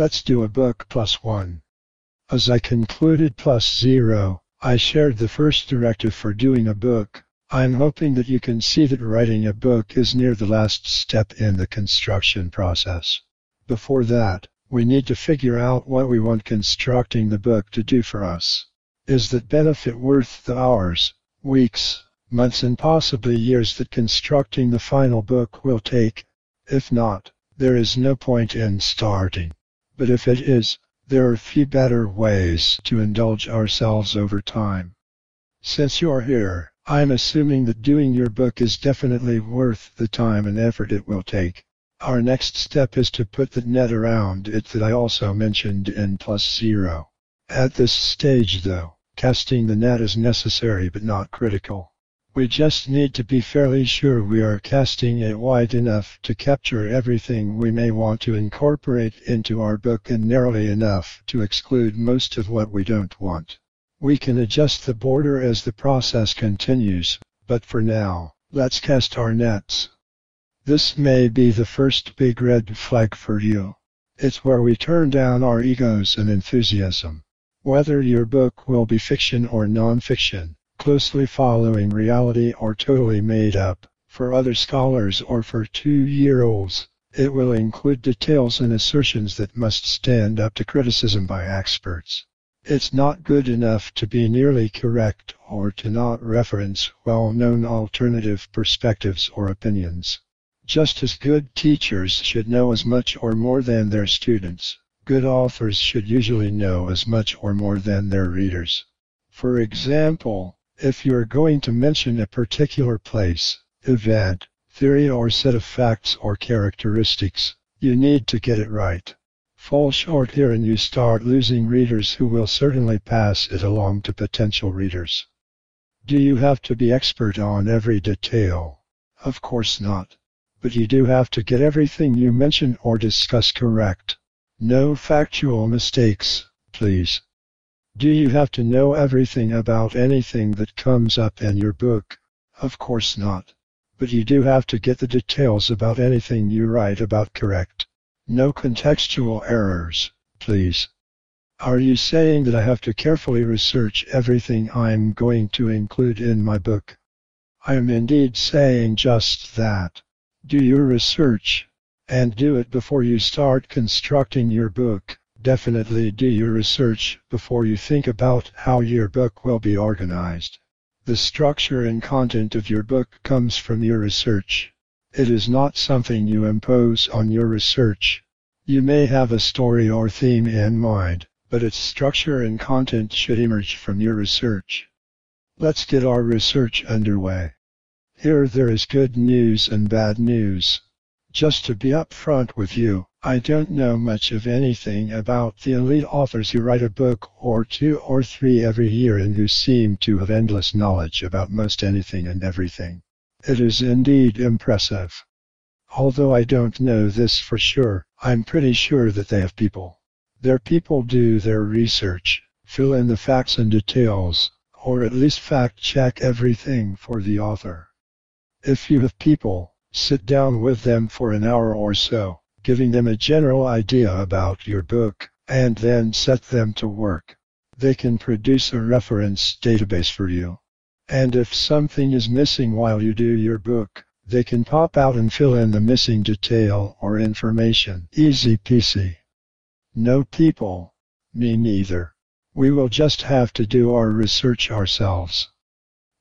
Let's do a book plus one. As I concluded plus zero, I shared the first directive for doing a book. I'm hoping that you can see that writing a book is near the last step in the construction process. Before that, we need to figure out what we want constructing the book to do for us. Is that benefit worth the hours, weeks, months and possibly years that constructing the final book will take? If not, there is no point in starting. But if it is, there are few better ways to indulge ourselves over time. Since you're here, I'm assuming that doing your book is definitely worth the time and effort it will take. Our next step is to put the net around it that I also mentioned in plus zero. At this stage though, casting the net is necessary but not critical. We just need to be fairly sure we are casting it wide enough to capture everything we may want to incorporate into our book and narrowly enough to exclude most of what we don't want. We can adjust the border as the process continues, but for now, let's cast our nets. This may be the first big red flag for you. It's where we turn down our egos and enthusiasm. Whether your book will be fiction or nonfiction, closely following reality or totally made up. For other scholars or for two-year-olds, it will include details and assertions that must stand up to criticism by experts. It's not good enough to be nearly correct or to not reference well-known alternative perspectives or opinions. Just as good teachers should know as much or more than their students, good authors should usually know as much or more than their readers. For example, if you are going to mention a particular place, event, theory or set of facts or characteristics, you need to get it right. Fall short here and you start losing readers who will certainly pass it along to potential readers. Do you have to be expert on every detail? Of course not. But you do have to get everything you mention or discuss correct. No factual mistakes, please. Do you have to know everything about anything that comes up in your book? Of course not. But you do have to get the details about anything you write about correct. No contextual errors, please. Are you saying that I have to carefully research everything I'm going to include in my book? I am indeed saying just that. Do your research, and do it before you start constructing your book. Definitely do your research before you think about how your book will be organized. The structure and content of your book comes from your research. It is not something you impose on your research. You may have a story or theme in mind, but its structure and content should emerge from your research. Let's get our research underway. Here there is good news and bad news. Just to be upfront with you, I don't know much of anything about the elite authors who write a book or two or three every year and who seem to have endless knowledge about most anything and everything. It is indeed impressive. Although I don't know this for sure, I'm pretty sure that they have people. Their people do their research, fill in the facts and details, or at least fact check everything for the author. If you have people, Sit down with them for an hour or so, giving them a general idea about your book, and then set them to work. They can produce a reference database for you. And if something is missing while you do your book, they can pop out and fill in the missing detail or information. Easy peasy. No people. Me neither. We will just have to do our research ourselves.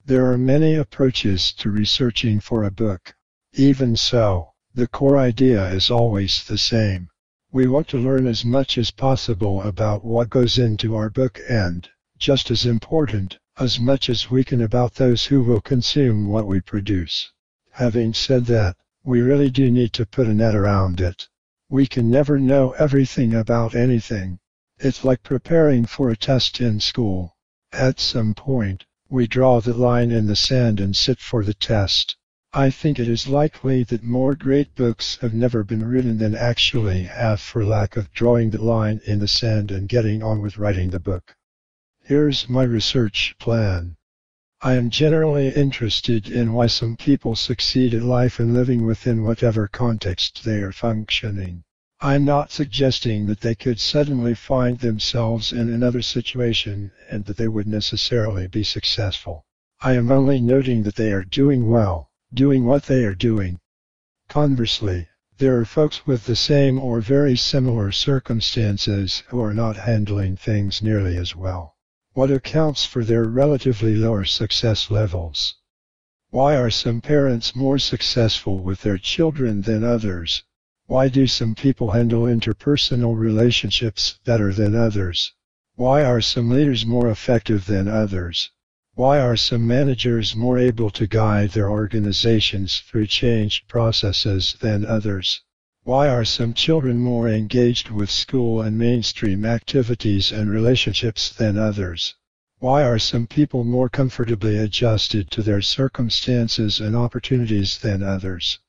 There are many approaches to researching for a book. Even so, the core idea is always the same. We want to learn as much as possible about what goes into our book and, just as important, as much as we can about those who will consume what we produce. Having said that, we really do need to put a net around it. We can never know everything about anything. It's like preparing for a test in school. At some point, we draw the line in the sand and sit for the test. I think it is likely that more great books have never been written than actually have for lack of drawing the line in the sand and getting on with writing the book. Here's my research plan. I am generally interested in why some people succeed at life and living within whatever context they are functioning. I'm not suggesting that they could suddenly find themselves in another situation and that they would necessarily be successful. I am only noting that they are doing well, doing what they are doing. Conversely, there are folks with the same or very similar circumstances who are not handling things nearly as well. What accounts for their relatively lower success levels? Why are some parents more successful with their children than others? Why do some people handle interpersonal relationships better than others? Why are some leaders more effective than others? Why are some managers more able to guide their organizations through change processes than others? Why are some children more engaged with school and mainstream activities and relationships than others? Why are some people more comfortably adjusted to their circumstances and opportunities than others?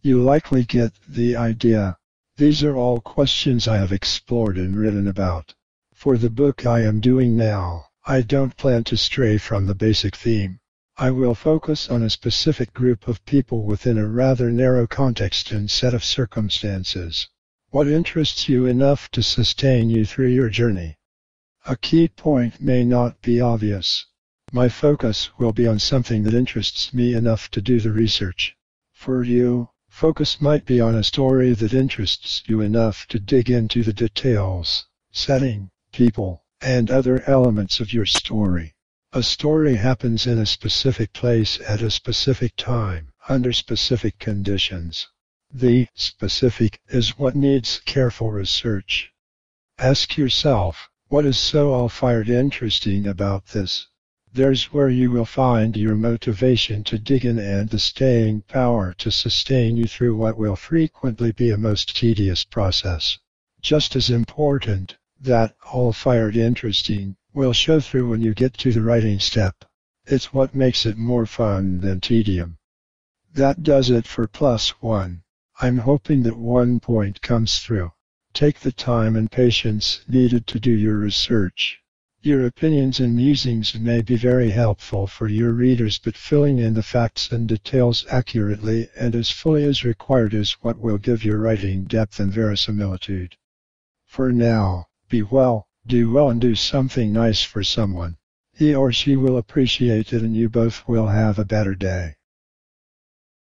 You likely get the idea. These are all questions I have explored and written about. For the book I am doing now, I don't plan to stray from the basic theme. I will focus on a specific group of people within a rather narrow context and set of circumstances. What interests you enough to sustain you through your journey? A key point may not be obvious. My focus will be on something that interests me enough to do the research. For you, focus might be on a story that interests you enough to dig into the details, setting, people, and other elements of your story. A story happens in a specific place at a specific time, under specific conditions. The specific is what needs careful research. Ask yourself, what is so all-fired interesting about this? There's where you will find your motivation to dig in and the staying power to sustain you through what will frequently be a most tedious process. Just as important, that all fired interesting will show through when you get to the writing step. It's what makes it more fun than tedium. That does it for plus one. I'm hoping that one point comes through. Take the time and patience needed to do your research. Your opinions and musings may be very helpful for your readers, but filling in the facts and details accurately and as fully as required is what will give your writing depth and verisimilitude. For now, be well, do well and do something nice for someone. He or she will appreciate it and you both will have a better day.